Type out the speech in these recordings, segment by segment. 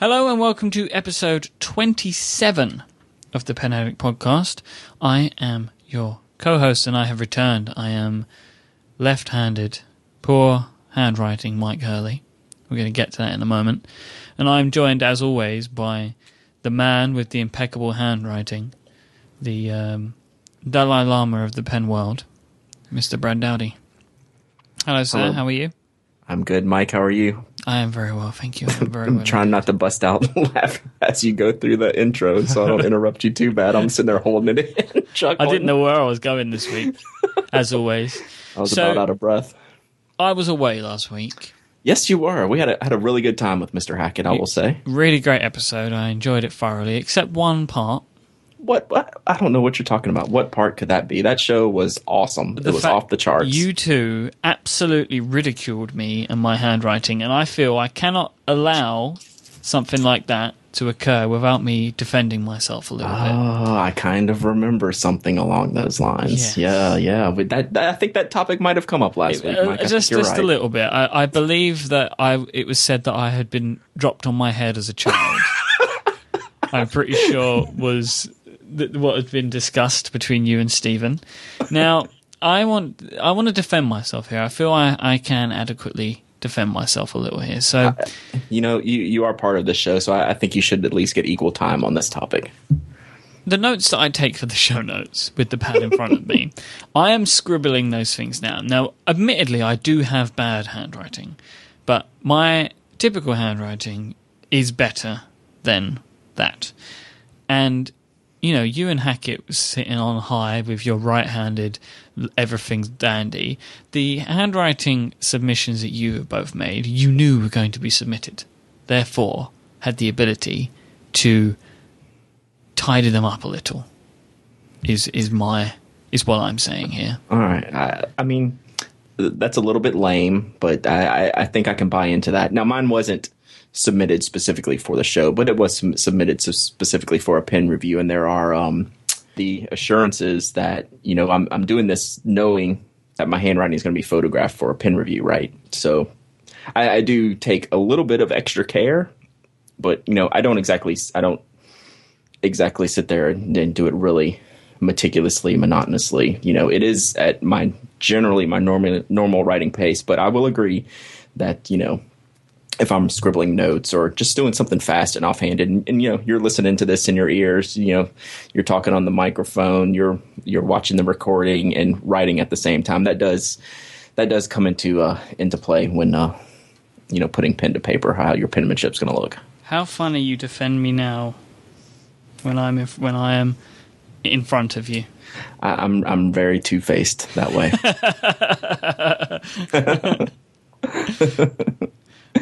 Hello and welcome to episode 27 of the Pen Addict podcast. I am your co host and I have returned. I am left handed, poor handwriting Myke Hurley. We're going to get to that in a moment. And I'm joined, as always, by the man with the impeccable handwriting, the um, Dalai Lama of the pen world, Mr. Brad Dowdy. Hello, sir. Hello. How are you? I'm good, Mike. How are you? I am very well, thank you. I'm very I'm well. trying not to bust out laugh as you go through the intro, so I don't interrupt you too bad. I'm sitting there holding it in, I didn't know where I was going this week, as always. I was So- about out of breath. I was away last week. Yes, you were. We had a had a really good time with Mr. Hackett. I will say. Really great episode. I enjoyed it thoroughly, except one part. What, what? I don't know what you're talking about. What part could that be? That show was awesome. The it was off the charts. You two absolutely ridiculed me and my handwriting, and I feel I cannot allow something like that to occur without me defending myself a little bit. Oh, I kind of remember something along those lines. Yes. Yeah, yeah. But that, that- I think that topic might have come up last week. Uh, Myke. Just just right. a little bit. I, I believe that I it was said that I had been dropped on my head as a child. I'm pretty sure was th- what had been discussed between you and Stephen. Now I want I want to defend myself here. I feel I, I can adequately defend myself a little here. So You know, you you are part of the show, so I, I think you should at least get equal time on this topic. the notes that I take for the show notes with the pad in front of me, I am scribbling those things down. Now, admittedly, I do have bad handwriting, but my typical handwriting is better than that. And, you know, you and Hackett sitting on high with your right handed, everything's dandy. The handwriting submissions that you both made, you knew were going to be submitted. Therefore, had the ability to tidy them up a little. Is is my is what I'm saying here. All right. I, I mean, that's a little bit lame, but I, I think I can buy into that. Now, mine wasn't submitted specifically for the show, but it was submitted specifically for a pen review, and there are um, the assurances that you know I'm I'm doing this knowing that my handwriting is going to be photographed for a pen review, right? So I, I do take a little bit of extra care, but you know I don't exactly I don't exactly sit there and, and do it really meticulously, monotonously. You know, it is at my generally my normal normal writing pace, but I will agree that you know if I'm scribbling notes or just doing something fast and offhanded, and, and you know you're listening to this in your ears, you know you're talking on the microphone, you're you're watching the recording and writing at the same time. That does that does come into uh, into play when uh, you know putting pen to paper, how your penmanship's going to look. How funny you defend me now when I'm if, when I am in front of you. I, I'm I'm very two faced that way.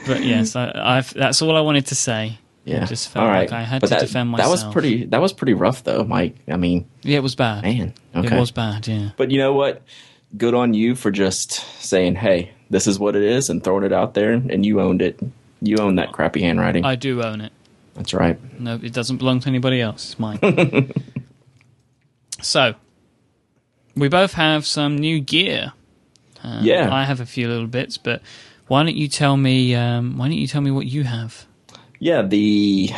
But yes, I, I've that's all I wanted to say. Yeah, Just felt All right. like I had But to that, defend That was pretty. That was pretty rough, though, Myke. I mean, Yeah, it was bad. man. It was bad. Yeah. But you know what? Good on you for just saying, "Hey, this is what it is," and throwing it out there, and you owned it. You own that crappy handwriting. I do own it. That's right. No, it doesn't belong to anybody else. It's mine. so, we both have some new gear. Uh, Yeah. I have a few little bits, but why don't you tell me? Um, why don't you tell me what you have? Yeah. The,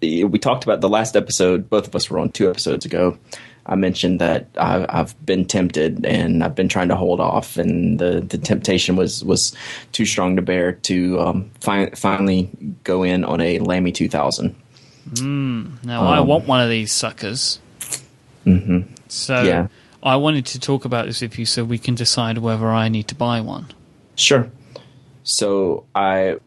the we talked about the last episode. Both of us were on two episodes ago. I mentioned that I, I've been tempted and I've been trying to hold off, and the, the temptation was was too strong to bear to um, fi- finally go in on a Lamy 2000. Now, I Um, want one of these suckers. Mm-hmm. So, Yeah. I wanted to talk about this with you so we can decide whether I need to buy one. Sure. So I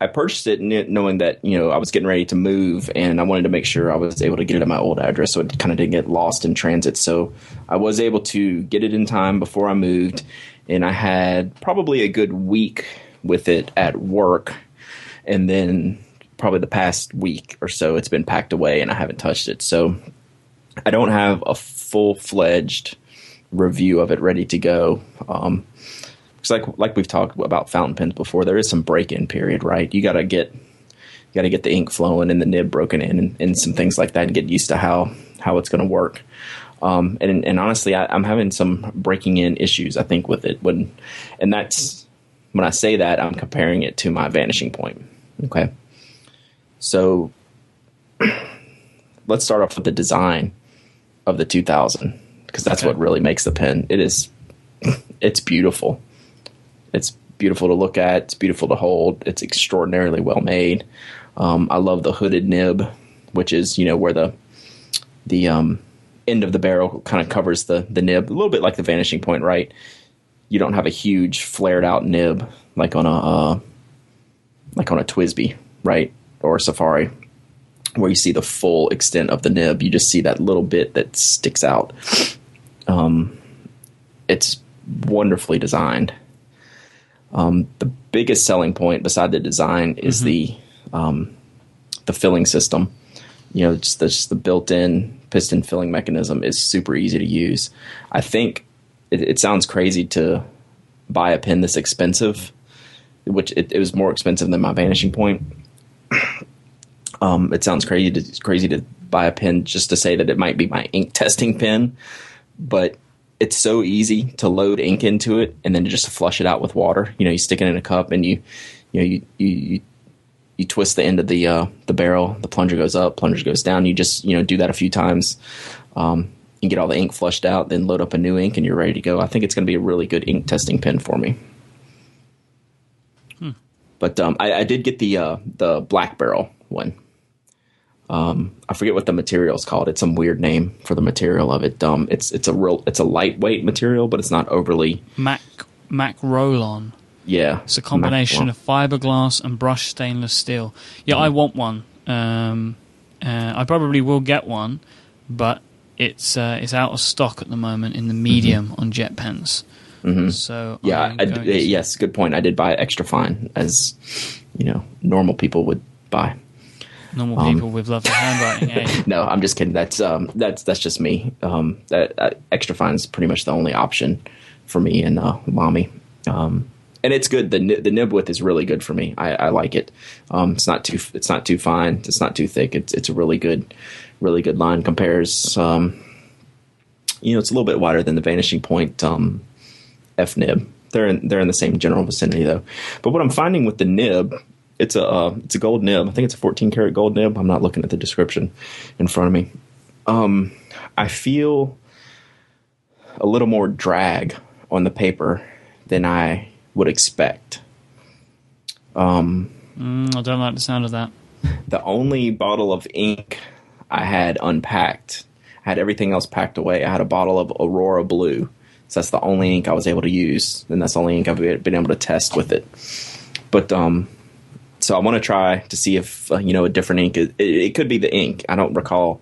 I purchased it knowing that you know I was getting ready to move, and I wanted to make sure I was able to get it at my old address, so it kind of didn't get lost in transit. So I was able to get it in time before I moved, and I had probably a good week with it at work, and then probably the past week or so it's been packed away, and I haven't touched it. So I don't have a full fledged review of it ready to go. Um, because like like we've talked about fountain pens before, there is some break in period, right? You got to get you got to get the ink flowing and the nib broken in and, and some things like that, and get used to how how it's going to work. Um, and and honestly, I, I'm having some breaking in issues. I think with it when, and that's when I say that I'm comparing it to my vanishing point. Okay, So let's start off with the design of the 2000 because that's Okay. what really makes the pen. It is, it's beautiful. It's beautiful to look at. It's beautiful to hold. It's extraordinarily well made. Um, I love the hooded nib, which is you know where the the um, end of the barrel kind of covers the the nib, a little bit like the vanishing point, right? You don't have a huge flared out nib like on a uh, like on a TWSBI, right, or a Safari, where you see the full extent of the nib. You just see that little bit that sticks out. Um, it's wonderfully designed. Um, the biggest selling point beside the design is the um, the filling system. You know, just the, just the built-in piston filling mechanism is super easy to use. I think it, it sounds crazy to buy a pen this expensive, which it, it was more expensive than my Vanishing Point. Um, it sounds crazy to crazy to buy a pen just to say that it might be my ink testing pen, but it's so easy to load ink into it and then just flush it out with water. You know, you stick it in a cup and you, you know, you you you, you twist the end of the uh, the barrel. The plunger goes up, plunger goes down. You just you know do that a few times. Um, and get all the ink flushed out, then load up a new ink, and you're ready to go. I think it's going to be a really good ink testing pen for me. But um, I, I did get the uh, the black barrel one. Um, I forget what the material is called. It's some weird name for the material of it. Um, it's it's a real it's a lightweight material, but it's not overly Mac Makrolon. yeah. It's a combination of fiberglass and brushed stainless steel. Yeah, I want one. Um, uh, I probably will get one, but it's uh, it's out of stock at the moment in the medium on JetPens. So Yeah, I, d- yes, good point. I did buy extra fine, as you know, normal people would buy. Normal um, people with lovely handwriting. Eh? No, I'm just kidding. That's um, that's that's just me. Um, that uh, extra fine is pretty much the only option for me and uh, mommy. Um, and it's good. The the nib width is really good for me. I, I like it. Um, it's not too it's not too fine. It's not too thick. It's it's a really good, really good line. Compares. Um, you know, it's a little bit wider than the Vanishing Point um, F nib. They're in, they're in the same general vicinity though. But what I'm finding with the nib, it's a uh, it's a gold nib. I think it's a 14 karat gold nib. I'm not looking at the description in front of me. Um, I feel a little more drag on the paper than I would expect. Mm, I don't like the sound of that. the only bottle of ink I had unpacked, I had everything else packed away. I had a bottle of Aurora Blue. So that's the only ink I was able to use, and that's the only ink I've been able to test with it. But um, so I want to try to see if uh, you know a different ink. It, it could be the ink. I don't recall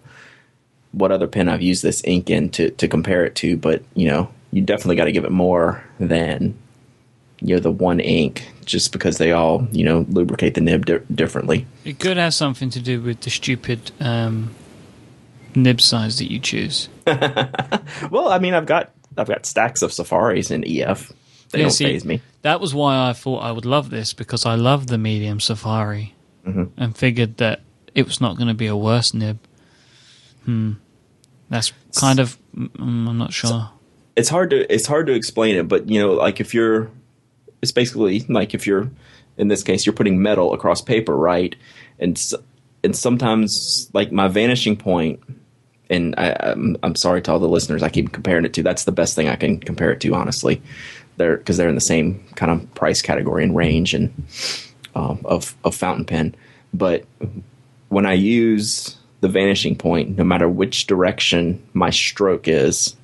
what other pen I've used this ink in to to compare it to, but you know, you definitely got to give it more than you know the one ink, just because they all you know lubricate the nib di- differently. It could have something to do with the stupid um, nib size that you choose. Well, I mean, I've got I've got stacks of safaris in EF. They Yeah, don't phase me. That was why I thought I would love this because I love the medium Safari Mm-hmm. and figured that it was not going to be a worse nib. Hmm. That's kind of. mm, I'm not sure. It's hard to it's hard to explain it, but you know, like if you're, it's basically like if you're, in this case, you're putting metal across paper, right? And and sometimes like my vanishing point, and I, I'm I'm sorry to all the listeners, I keep comparing it to. That's the best thing I can compare it to, honestly. They're because they're in the same kind of price category and range and um, of of fountain pen, but when I use the vanishing point, no matter which direction my stroke is,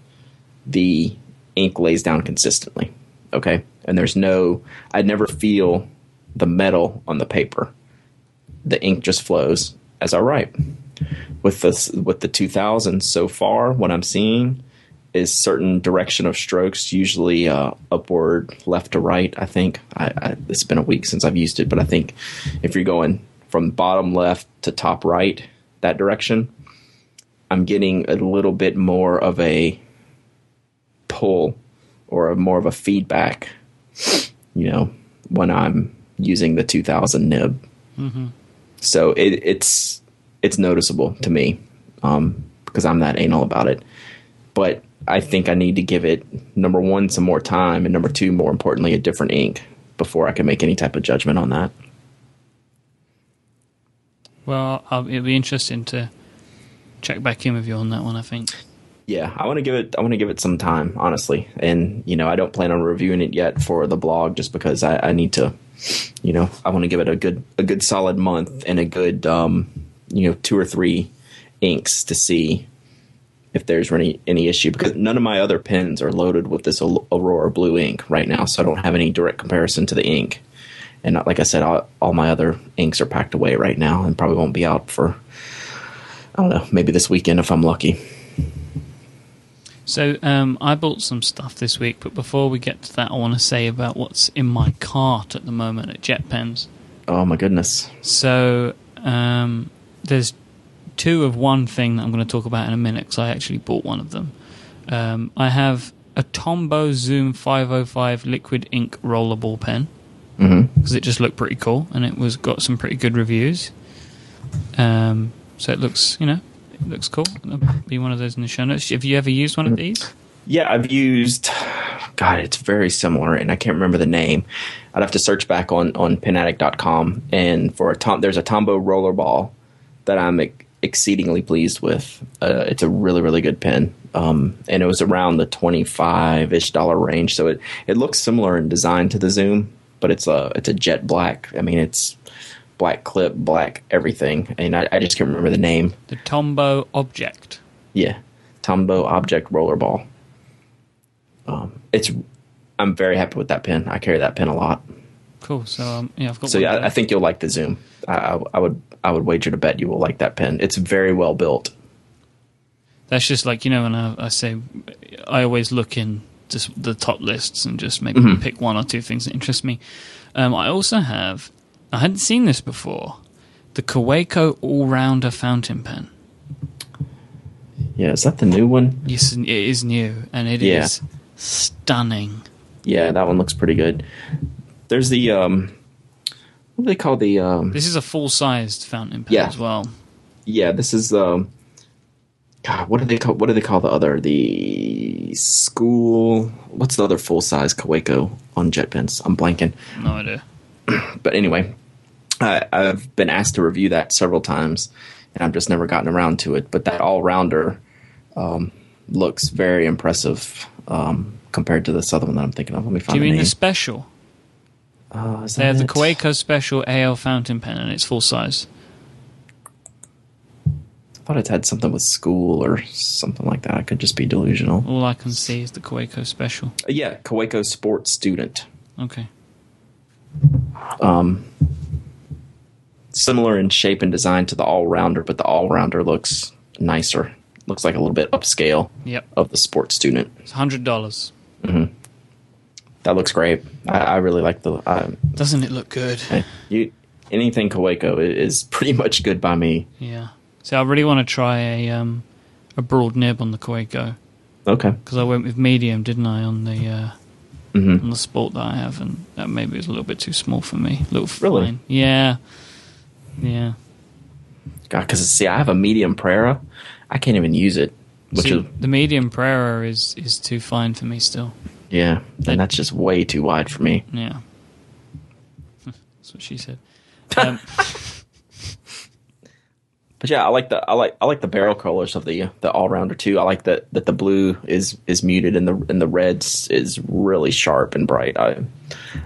the ink lays down consistently. Okay. And there's no, I never feel the metal on the paper. The ink just flows as I write. With this, with the 2000 so far, what I'm seeing is certain direction of strokes, usually uh, upward, left to right. I think I, I, it's been a week since I've used it, but I think if you're going from bottom left to top right, that direction, I'm getting a little bit more of a pull or a, more of a feedback, you know, when I'm using the 2000 nib. So it, it's it's noticeable to me um, because I'm that anal about it. But I think I need to give it number one some more time, and number two, more importantly, a different ink before I can make any type of judgment on that. Well, I'll, it'll be interesting to check back in with you on that one. I think. Yeah, I want to give it. I want to give it some time, honestly. And you know, I don't plan on reviewing it yet for the blog, just because I, I need to. You know, I want to give it a good, a good solid month and a good, um, you know, two or three inks to see if there's any any issue because none of my other pens are loaded with this Aurora blue ink right now, so I don't have any direct comparison to the ink. And like I said, all, all my other inks are packed away right now and probably won't be out for I don't know, maybe this weekend if I'm lucky. So um, I bought some stuff this week, but before we get to that, I want to say about what's in my cart at the moment at JetPens. Oh my goodness! So um, there's two of one thing that I'm going to talk about in a minute because I actually bought one of them. Um, I have a Tombow Zoom 505 liquid ink rollerball pen because mm-hmm. it just looked pretty cool and it was got some pretty good reviews. Um, so it looks, you know, it looks cool. I'll be one of those in the show notes. Have you ever used one of these? Yeah, I've used. God, it's very similar, and I can't remember the name. I'd have to search back on on penaddict.com. And for a tom, there's a Tombow rollerball that I'm exceedingly pleased with. Uh, it's a really really good pen, um, and it was around the twenty five ish dollar range. So it it looks similar in design to the Zoom, but it's a it's a jet black. I mean, it's black clip, black everything, and I, I just can't remember the name. The Tombow Object. Yeah, Tombow Object Rollerball. Um, it's I'm very happy with that pen. I carry that pen a lot. Cool. So um, yeah, I've got. So yeah, I, I think you'll like the Zoom. I, I, would I would wager to bet you will like that pen. It's very well built. That's just like you know when I, I say I always look in just the top lists and just maybe mm-hmm. pick one or two things that interest me. Um, I also have I hadn't seen this before. The Kaweco All Rounder Fountain Pen. Yeah, is that the new one? Yes, it is new, and it yeah. is stunning. Yeah, that one looks pretty good. There's the um, what do they call the um? This is a full sized fountain pen yeah. as well. Yeah, this is um. God, what do they call? What do they call the other? The school. What's the other full size Kaweco on JetPens? I'm blanking. No idea. but anyway, I, I've been asked to review that several times, and I've just never gotten around to it. But that all rounder um, looks very impressive um, compared to this other one that I'm thinking of. Let me find. Do you mean the, the special? Uh, they have the Kaweco Special AL fountain pen, and it's full size. I thought it had something with school or something like that. I could just be delusional. All I can see is the Kaweco Special. Uh, yeah, Kaweco Sports Student. Okay. Um, similar in shape and design to the all rounder, but the all rounder looks nicer. Looks like a little bit upscale. Yep. Of the sports student. It's hundred dollars. Mm-hmm. That looks great. I, I really like the. Uh, Doesn't it look good? You anything Kaweco is pretty much good by me. Yeah. So I really want to try a um, a broad nib on the Kaweco. Okay. Because I went with medium, didn't I, on the uh, mm-hmm. on the sport that I have, and that maybe is a little bit too small for me. A little really, fine. yeah, yeah. God, because see, I have a medium Prera. I can't even use it. Which see, is, the medium Prera is is too fine for me still. Yeah, and that's just way too wide for me. Yeah, that's what she said. Um, but yeah, I like the I like I like the barrel colors of the the all rounder too. I like that that the blue is is muted and the and the reds is really sharp and bright. I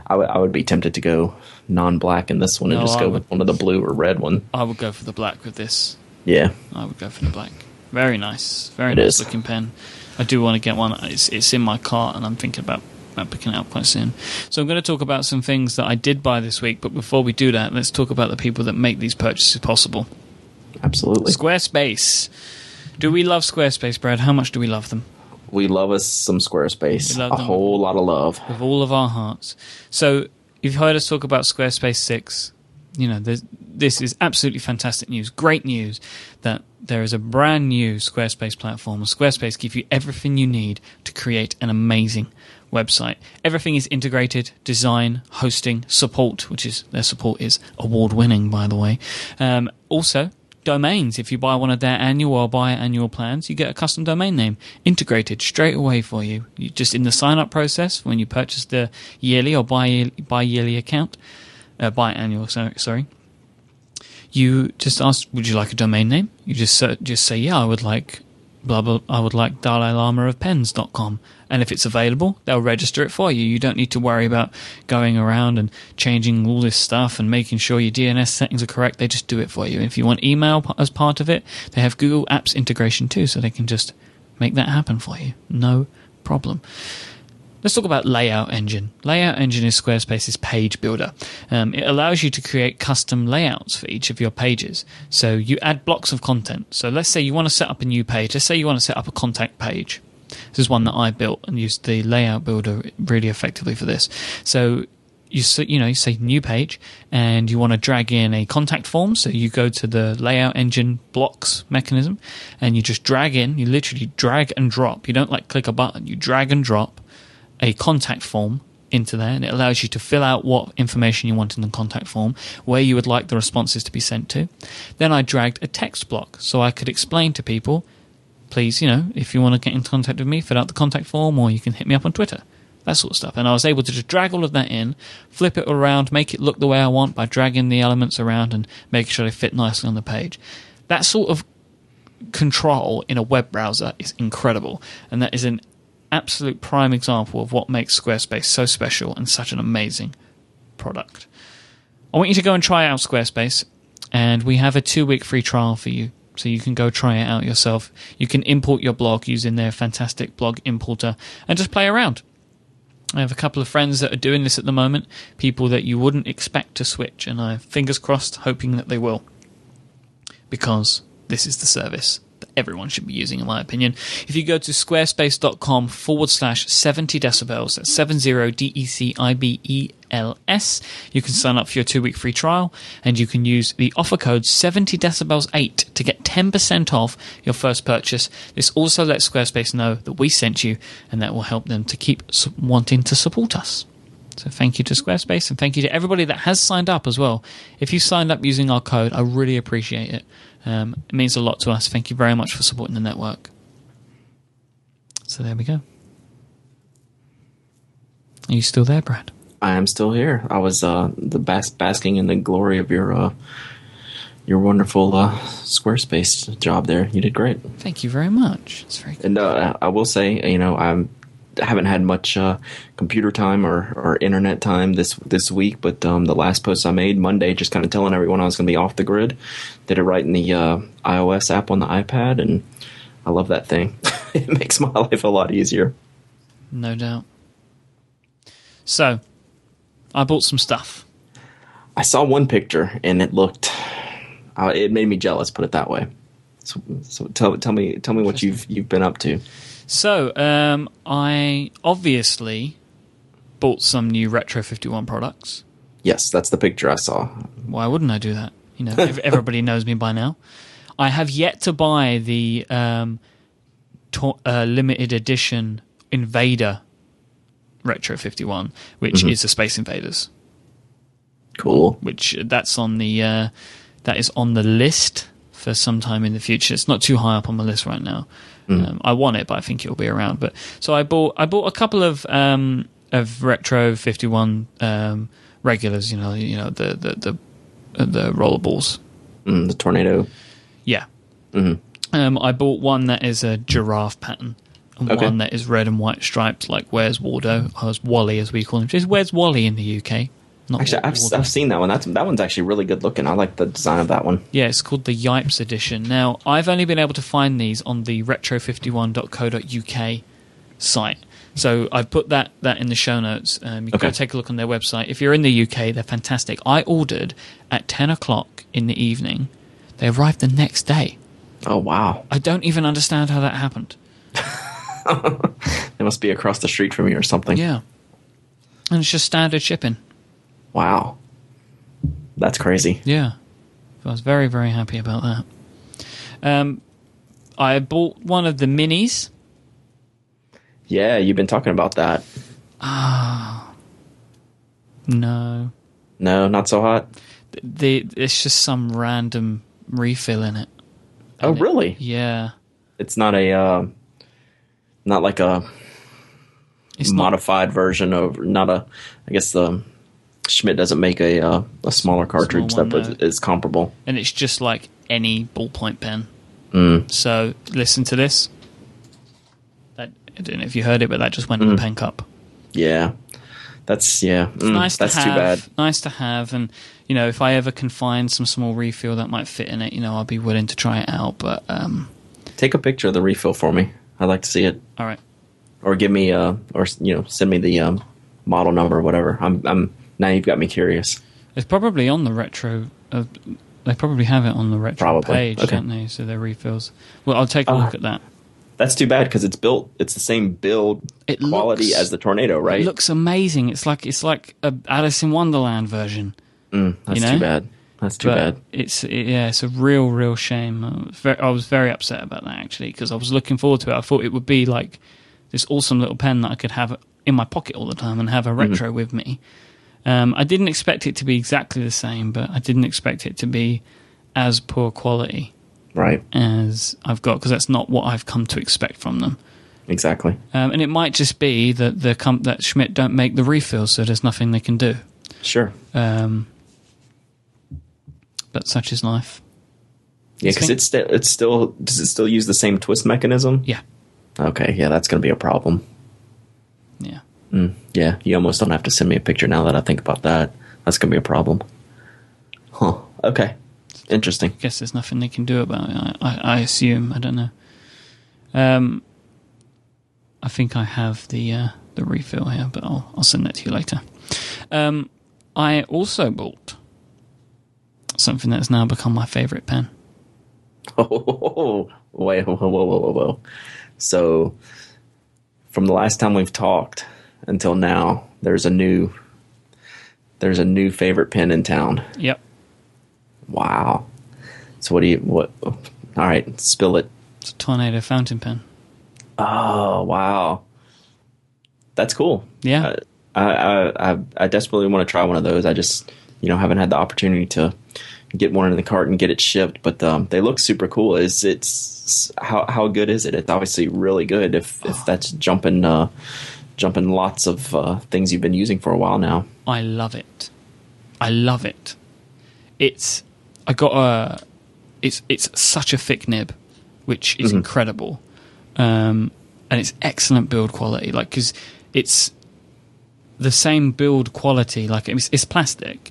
I, w- I would be tempted to go non black in this one and no, just go would, with one of the blue or red one. I would go for the black with this. Yeah, I would go for the black. Very nice, very it nice is. looking pen. I do want to get one. It's it's in my cart and I'm thinking about about picking it up quite soon. So I'm going to talk about some things that I did buy this week. But before we do that, let's talk about the people that make these purchases possible. Absolutely. Squarespace. Do we love Squarespace, Brad? How much do we love them? We love us some Squarespace. A whole lot of love. With all of our hearts. So, you've heard us talk about Squarespace 6. You know, this is absolutely fantastic news. Great news that there is a brand new Squarespace platform. Squarespace gives you everything you need to create an amazing website. Everything is integrated design, hosting, support, which is their support is award winning, by the way. Um, also, domains. If you buy one of their annual or biannual plans, you get a custom domain name integrated straight away for you. you just in the sign up process when you purchase the yearly or bi yearly account, uh, biannual, sorry, sorry. you just ask, "Would you like a domain name?" You just ser- just say, "Yeah, I would like blah blah. I would like Dalai Lama of Pens.com." And if it's available, they'll register it for you. You don't need to worry about going around and changing all this stuff and making sure your DNS settings are correct. They just do it for you. If you want email as part of it, they have Google Apps integration too, so they can just make that happen for you. No problem. Let's talk about Layout Engine. Layout Engine is Squarespace's page builder. Um, it allows you to create custom layouts for each of your pages. So you add blocks of content. So let's say you want to set up a new page. Let's say you want to set up a contact page. This is one that I built and used the layout builder really effectively for this. So you you know you say new page and you want to drag in a contact form so you go to the layout engine blocks mechanism and you just drag in you literally drag and drop you don't like click a button you drag and drop a contact form into there and it allows you to fill out what information you want in the contact form where you would like the responses to be sent to then i dragged a text block so i could explain to people please, you know, if you want to get in contact with me, fill out the contact form or you can hit me up on Twitter. That sort of stuff. And I was able to just drag all of that in, flip it around, make it look the way I want by dragging the elements around and making sure they fit nicely on the page. That sort of control in a web browser is incredible. And that is an absolute prime example of what makes Squarespace so special and such an amazing product. I want you to go and try out Squarespace, and we have a two week free trial for you. So you can go try it out yourself. You can import your blog using their fantastic blog importer and just play around. I have a couple of friends that are doing this at the moment, people that you wouldn't expect to switch, and I have fingers crossed, hoping that they will. Because this is the service everyone should be using, in my opinion. If you go to squarespace.com forward slash 70 decibels, that's 70 D E C I B E L S, you can sign up for your two week free trial and you can use the offer code 70 decibels 8 to get 10% off your first purchase. This also lets Squarespace know that we sent you and that will help them to keep wanting to support us. So thank you to Squarespace and thank you to everybody that has signed up as well. If you signed up using our code, I really appreciate it. Um, it means a lot to us. Thank you very much for supporting the network. So there we go. Are you still there, Brad? I am still here. I was uh, the bas- basking in the glory of your uh, your wonderful uh, Squarespace job there. You did great. Thank you very much. It's very good. And uh, I will say, you know, I'm haven't had much uh, computer time or, or internet time this this week, but um, the last post I made Monday, just kind of telling everyone I was going to be off the grid, did it right in the uh, iOS app on the iPad, and I love that thing. it makes my life a lot easier. No doubt. So, I bought some stuff. I saw one picture and it looked, uh, it made me jealous. Put it that way. So, so tell tell me tell me what you've you've been up to. So, um, I obviously bought some new Retro 51 products. Yes, that's the picture I saw. Why wouldn't I do that? You know, everybody knows me by now. I have yet to buy the um, to- uh, limited edition Invader Retro 51, which is the Space Invaders. Cool. Which uh, that's on the uh, that is on the list for some time in the future. It's not too high up on my list right now. Um, I want it, but I think it'll be around. But so I bought I bought a couple of um, of retro fifty one um, regulars. You know, you know the the the, the rollerballs. Mm, the tornado. Yeah. Um, I bought one that is a giraffe pattern. And Okay. one that is red and white striped, like Where's Waldo, or Wally as we call him. Just Where's Wally in the UK? Not Actually, I've, I've seen that one. That's that one's actually really good looking. I like the design of that one. Yeah, it's called the Yipes edition. Now, I've only been able to find these on the retro51.co.uk site. So I put that, that in the show notes. Um, you can Okay. go take a look on their website. If you're in the UK, they're fantastic. I ordered at 10 o'clock in the evening. They arrived the next day. Oh wow, I don't even understand how that happened. it must be across the street from you or something. Yeah. And it's just standard shipping. Wow, that's crazy. Yeah. I was very, very happy about that. Um, I bought one of the minis. Yeah, you've been talking about that. Ah. no. No, not so hot. the it's just some random refill in it. Oh, And it- really? yeah, It's not a, uh, not like a it's not. modified version of, not a, I guess the Schmidt doesn't make a uh, a smaller cartridge one, that no. is comparable. and it's just like any ballpoint pen. Mm. So listen to this. That, I don't know if you heard it, but that just went in Mm. the pen cup. Yeah, that's yeah. mm, nice that's to have. too bad. Nice to have, and you know, if I ever can find some small refill that might fit in it, you know, I'll be willing to try it out. But um, Take a picture of the refill for me. I'd like to see it, all right, or give me uh, or you know, send me the um, model number or whatever. I'm I'm now you've got me curious. it's probably on the retro. Uh, they probably have it on the retro Probably. page, Okay. don't they? So they're refills. Well, I'll take a Ah. look at that. That's too bad because it's built. It's the same build It quality looks- as the Tornado, right? It looks amazing. It's like it's like a Alice in Wonderland version. Mm, that's you know? too bad. That's too but bad. it's it, yeah, it's a real, real shame. I was very, I was very upset about that actually because I was looking forward to it. I thought it would be like this awesome little pen that I could have in my pocket all the time and have a Mm-hmm. retro with me. Um, I didn't expect it to be exactly the same, but I didn't expect it to be as poor quality Right. as I've got because that's not what I've come to expect from them. Exactly. Um, and it might just be that the com- that Schmidt don't make the refills, so there's nothing they can do. Sure. Um, but such is life. Yeah, because it's still it's still does it still use the same twist mechanism? Yeah, Okay. Yeah, that's going to be a problem. Yeah. Mm, yeah, you almost don't have to send me a picture now that I think about that. That's going to be a problem. Huh. Okay. Interesting. I guess there's nothing they can do about it. I, I, I assume. I don't know. Um, I think I have the uh, the refill here, but I'll I'll send that to you later. Um, I also bought something that's now become my favorite pen. Oh, wait, whoa, whoa, whoa, whoa, whoa. So, from the last time we've talked until now, there's a new there's a new favorite pen in town. Yep, Wow. So what do you what? All right, spill it. it's a tornado fountain pen. Oh wow, that's cool. Yeah. I I I, I desperately want to try one of those. I just you know haven't had the opportunity to get one in the cart and get it shipped, but um, they look super cool. Is it's how how good is it? It's obviously really good. If if that's jumping uh, jumping lots of uh, things you've been using for a while now. I love it. I love it. It's I got a it's it's such a thick nib, which is incredible, um, and it's excellent build quality. Like because it's the same build quality. Like it's, it's plastic,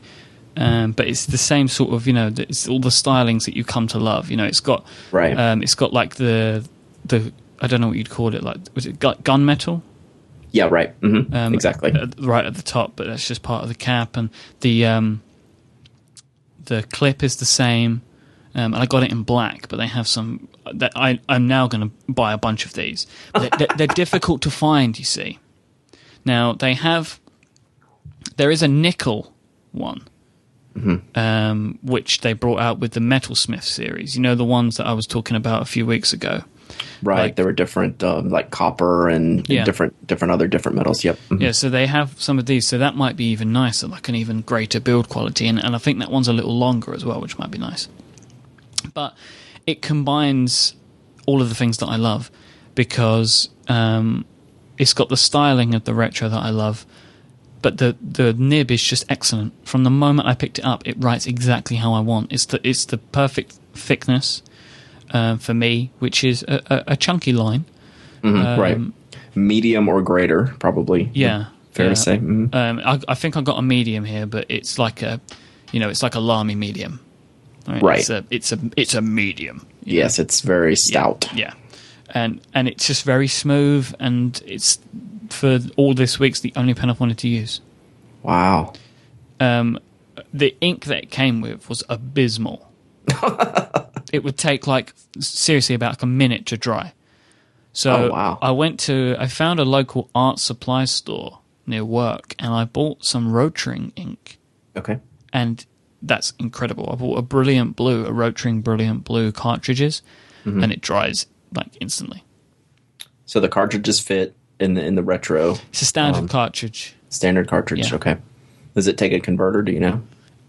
um, but it's the same sort of you know it's all the stylings that you come to love. You know, it's got Right. Um, it's got like the the I don't know what you'd call it. Like was it gu- gunmetal? Yeah, right. hmm um, exactly. at- right at the top, but that's just part of the cap, and the um, the clip is the same. Um, and I got it in black, but they have some that I I'm now going to buy a bunch of these. They're, they're, they're difficult to find, you see. Now they have there is a nickel one. Um, which they brought out with the Metalsmith series. You know the ones that I was talking about a few weeks ago. Right. like- there were different uh, like copper and Yeah. different different other different metals. Yep. Mhm. Yeah, so they have some of these, so that might be even nicer, like an even greater build quality, and, and I think that one's a little longer as well, which might be nice. But it combines all of the things that I love because um, it's got the styling of the retro that I love, but the the nib is just excellent. From the moment I picked it up, it writes exactly how I want. It's the it's the perfect thickness uh, for me, which is a, a, a chunky line. Mhm, right. Um, Medium or greater, probably. Yeah, Fair yeah. to say. Mhm. Um, I, I think I've got a medium here, but it's like a, you know, it's like a Lamy medium. Right. It's a it's a it's a medium. Yes, it's very know? stout. Yeah, and and it's just very smooth, and it's for all this week's the only pen I've wanted to use. Wow. Um, the ink that it came with was abysmal. it would take like seriously about like a minute to dry. So Oh, wow. I went to I found a local art supply store near work and I bought some Rotring ink Okay. and that's incredible. I bought a brilliant blue, a Rotring brilliant blue cartridges Mm-hmm. and it dries like instantly. So the cartridges fit in the in the retro It's a standard Um, cartridge. standard cartridge. Yeah. Okay. Does it take a converter? Do you know?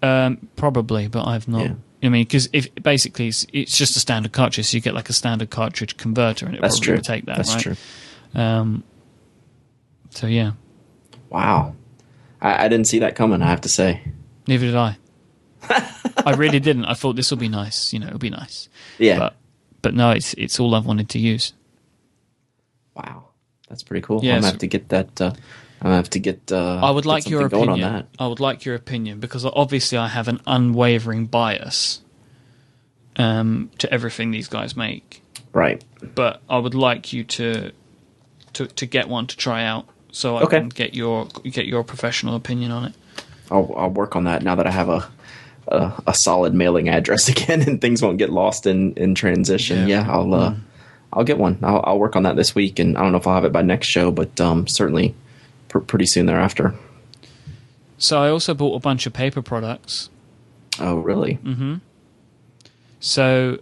Um, probably, but I've not. Yeah. I mean, because if basically it's, it's just a standard cartridge, so you get like a standard cartridge converter, and it That's probably true. take that, That's right? true. Um, so yeah, Wow. I, I didn't see that coming. I have to say. Neither did I. I really didn't. I thought this will be nice. You know, it'll be nice. Yeah. But but no, it's it's all I've wanted to use. wow, that's pretty cool. Yeah, I'm gonna have to get that. Uh, I'm have to get. Uh, I would like your opinion. on that. I would like your opinion because obviously I have an unwavering bias um, to everything these guys make. Right. But I would like you to to to get one to try out, so I Okay. can get your get your professional opinion on it. I'll, I'll work on that now that I have a, a a solid mailing address again, and things won't get lost in in transition. Yeah. Yeah, I'll uh, I'll get one. I'll, I'll work on that this week, and I don't know if I'll have it by next show, but um, certainly pr- pretty soon thereafter. So I also bought a bunch of paper products. Oh, really? Mm. Hmm. So,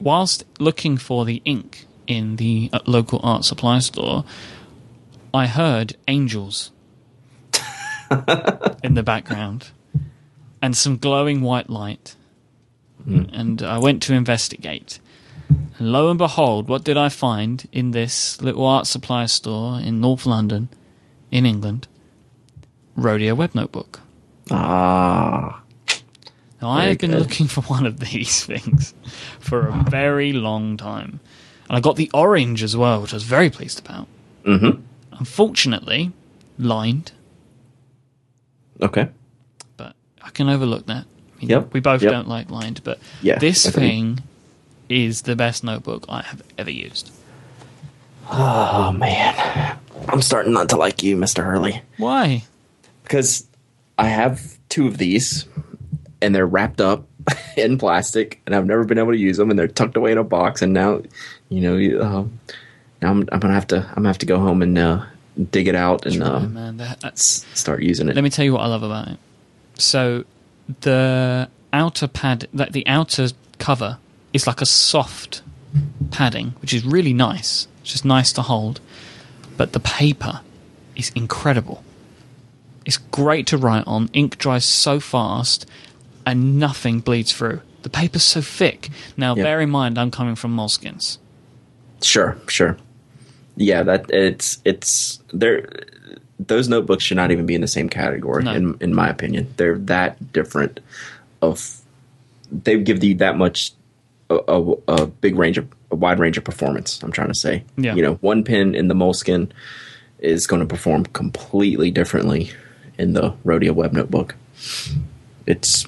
whilst looking for the ink in the uh, local art supply store, I heard angels in the background and some glowing white light. And I went to investigate. And lo and behold, what did I find in this little art supply store in North London, in England? Rhodia Webnotebook. Ah, Now, I have been good. looking for one of these things for a very long time. And I got the orange as well, which I was very pleased about. mm-hmm. Unfortunately, lined, Okay. but I can overlook that. I mean, Yep, We both yep. don't like lined, but Yeah, this thing is the best notebook I have ever used. Oh man, I'm starting not to like you, Mister Hurley, Why? because I have two of these, and they're wrapped up in plastic, and I've never been able to use them, and they're tucked away in a box, and now, you know, you, um, now I'm, I'm gonna have to I'm gonna have to go home and uh, dig it out and um, man, that, that's start using it. Let me tell you what I love about it. So the outer pad, like the outer cover, is like a soft padding, which is really nice. It's just nice to hold. But the paper is incredible. It's great to write on. Ink dries so fast, and nothing bleeds through. The paper's so thick. Now, bear in mind, I'm coming from Moleskines. Sure, sure. Yeah, that it's it's there. Those notebooks should not even be in the same category, No. in in my opinion. They're that different. Of they give you that much a, a, a big range of a wide range of performance. I'm trying to say, Yeah. you know, one pin in the Moleskine is going to perform completely differently in the Rhodia Webnotebook. It's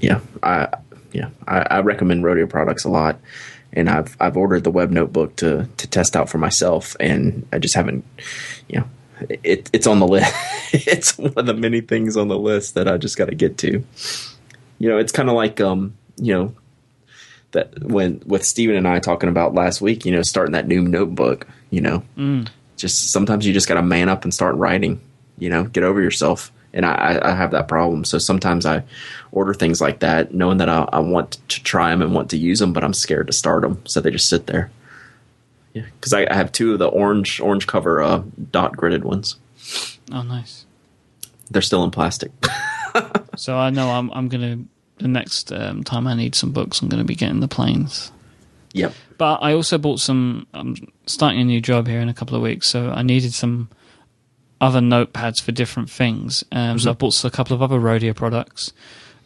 yeah, I yeah, I, I recommend Rodeo products a lot, and I've I've ordered the web notebook to to test out for myself, and I just haven't, you know, it it's on the list. it's one of the many things on the list that I just got to get to. You know, it's kind of like um, you know, that when with Stephen and I talking about last week, you know, starting that new notebook, you know, just sometimes you just got to man up and start writing. You know, get over yourself. And I, I have that problem. So sometimes I order things like that, knowing that I, I want to try them and want to use them, but I'm scared to start them, so they just sit there. Yeah, because I, I have two of the orange orange cover uh, dot gridded ones. Oh, nice. They're still in plastic. So I know I'm, I'm going to, the next um, time I need some books, I'm going to be getting the plains. yep. But I also bought some. I'm starting a new job here in a couple of weeks, so I needed some other notepads for different things. Um, So I bought a couple of other Rhodia products.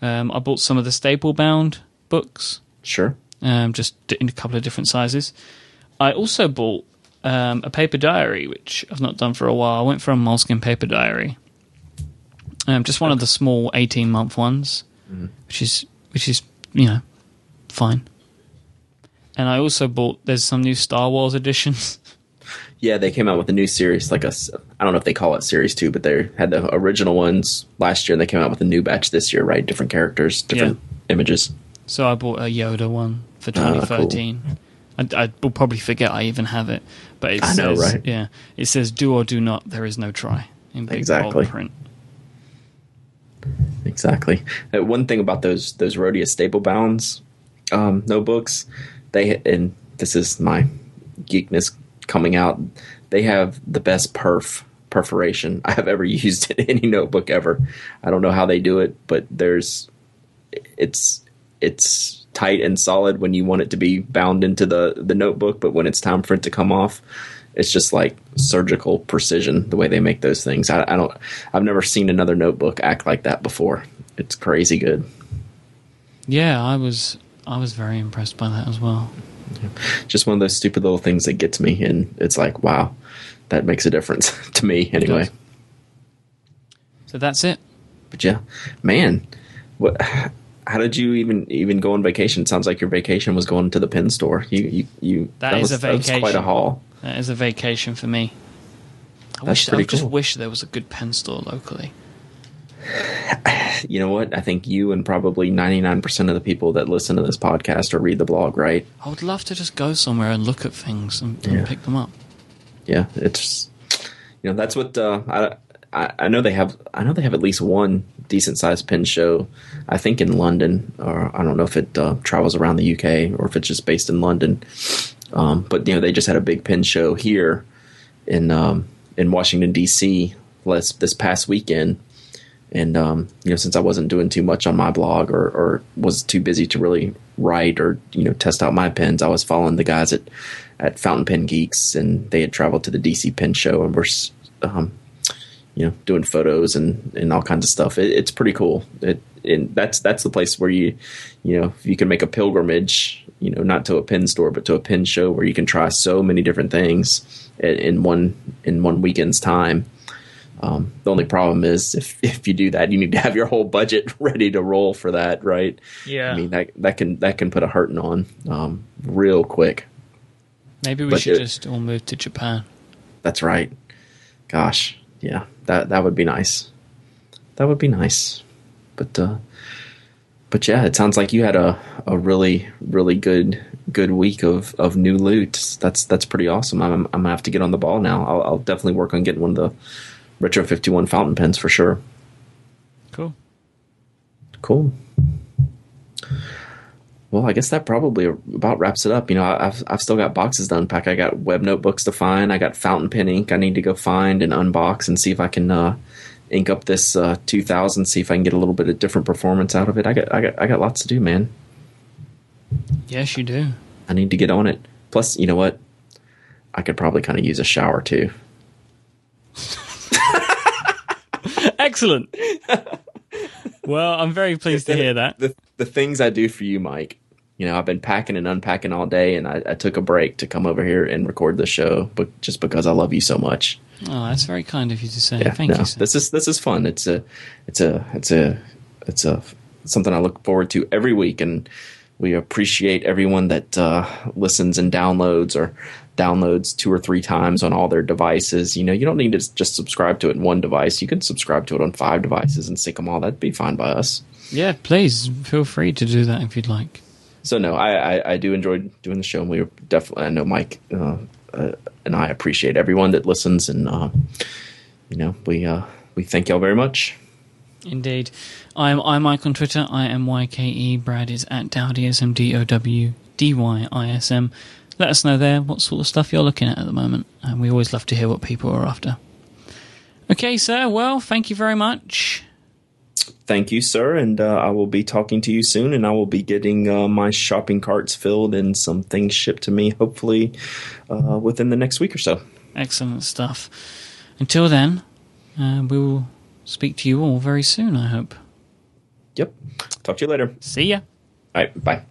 Um, I bought some of the staple bound books, Sure. um, just in a couple of different sizes. I also bought um, a paper diary, which I've not done for a while. I went for a Moleskine paper diary, um, just one of the small eighteen month ones, which is which is you know fine. And I also bought there's some new Star Wars editions. Yeah, they came out with a new series, like a I don't know if they call it series two, but they had the original ones last year, and they came out with a new batch this year, right? Different characters, different images. So I bought a Yoda one for Ah, cool. 2013. I, I will probably forget I even have it, but it I know, says, right? Yeah, it says "Do or do not." There is no try in big Exactly. bold print. Exactly. Uh, one thing about those those Rhodia staple bounds um, notebooks, they and this is my geekness coming out. They have the best perf perforation I have ever used in any notebook ever. I don't know how they do it, but there's it's it's tight and solid when you want it to be bound into the the notebook, but when it's time for it to come off, it's just like surgical precision the way they make those things. I, I don't. I've never seen another notebook act like that before. It's crazy good. Yeah, I was I was very impressed by that as well. Just one of those stupid little things that gets me, and it's like, wow, that makes a difference to me anyway. So that's it. But yeah, man, what? How did you even even go on vacation? It sounds like your vacation was going to the pen store. You you, you that, that is was, a vacation. Quite a haul. That is a vacation for me. I That's wish I pretty just cool. wish there was a good pen store locally. You know what? I think you and probably ninety nine percent of the people that listen to this podcast or read the blog, right? I would love to just go somewhere and look at things and, and Yeah. pick them up. yeah, it's you know that's what uh, I, I I know they have. I know they have at least one decent sized pen show. I think in London, or I don't know if it uh, travels around the UK or if it's just based in London. Um, but you know they just had a big pen show here in um, in Washington D.C. last this past weekend. And um, you know, since I wasn't doing too much on my blog or, or was too busy to really write or you know test out my pens, I was following the guys at at Fountain Pen Geeks, and they had traveled to the DC Pen Show and were um, you know doing photos and, and all kinds of stuff. It, it's pretty cool. It and that's that's the place where you you know you can make a pilgrimage, you know, not to a pen store but to a pen show where you can try so many different things in, in one in one weekend's time. Um, the only problem is if if you do that, you need to have your whole budget ready to roll for that, right? Yeah. I mean that that can that can put a hurting on um, real quick. Maybe we but should it- just all move to Japan. That's right. Gosh, yeah, that that would be nice. That would be nice. But uh, but yeah, it sounds like you had a, a really really good good week of, of new loot. That's that's pretty awesome. I'm I'm gonna have to get on the ball now. I'll, I'll definitely work on getting one of the Retro 51 fountain pens for sure. Cool. Cool. Well, I guess that probably about wraps it up. You know, I've I've still got boxes to unpack. I got Webnotebooks to find. I got fountain pen ink. I need to go find and unbox and see if I can uh, ink up this uh, 2000. See if I can get a little bit of different performance out of it. I got I got I got lots to do, man. Yes, you do. I need to get on it. Plus, you know what? I could probably kind of use a shower too. Excellent. well, I'm very pleased to hear that. the the things I do for you, Myke. You know, I've been packing and unpacking all day, and I, I took a break to come over here and record the show, but just because I love you so much. Oh, that's very kind of you to say. Yeah, Thank no, you. Sir. this is this is fun. It's a it's a it's a it's a something I look forward to every week, and we appreciate everyone that uh, listens and downloads or downloads two or three times on all their devices. You know, you don't need to just subscribe to it in one device. You can subscribe to it on five devices and sync them all. That'd be fine by us. Yeah, please feel free to do that if you'd like. so no, I, I, I do enjoy doing the show, and we were definitely. I know Myke uh, uh, and I appreciate everyone that listens, and uh, you know we uh, we thank y'all very much. Indeed. I'm I'm Myke on Twitter. I am YKE. Brad is at Dowdyism. D O W D Y I S M. Let us know there what sort of stuff you're looking at at the moment. And we always love to hear what people are after. Okay, sir. Well, thank you very much. Thank you, sir, and uh, I will be talking to you soon, and I will be getting uh, my shopping carts filled and some things shipped to me, hopefully uh, within the next week or so. Excellent stuff. Until then, uh, we will speak to you all very soon, I hope. Yep. Talk to you later. See ya. All right. Bye.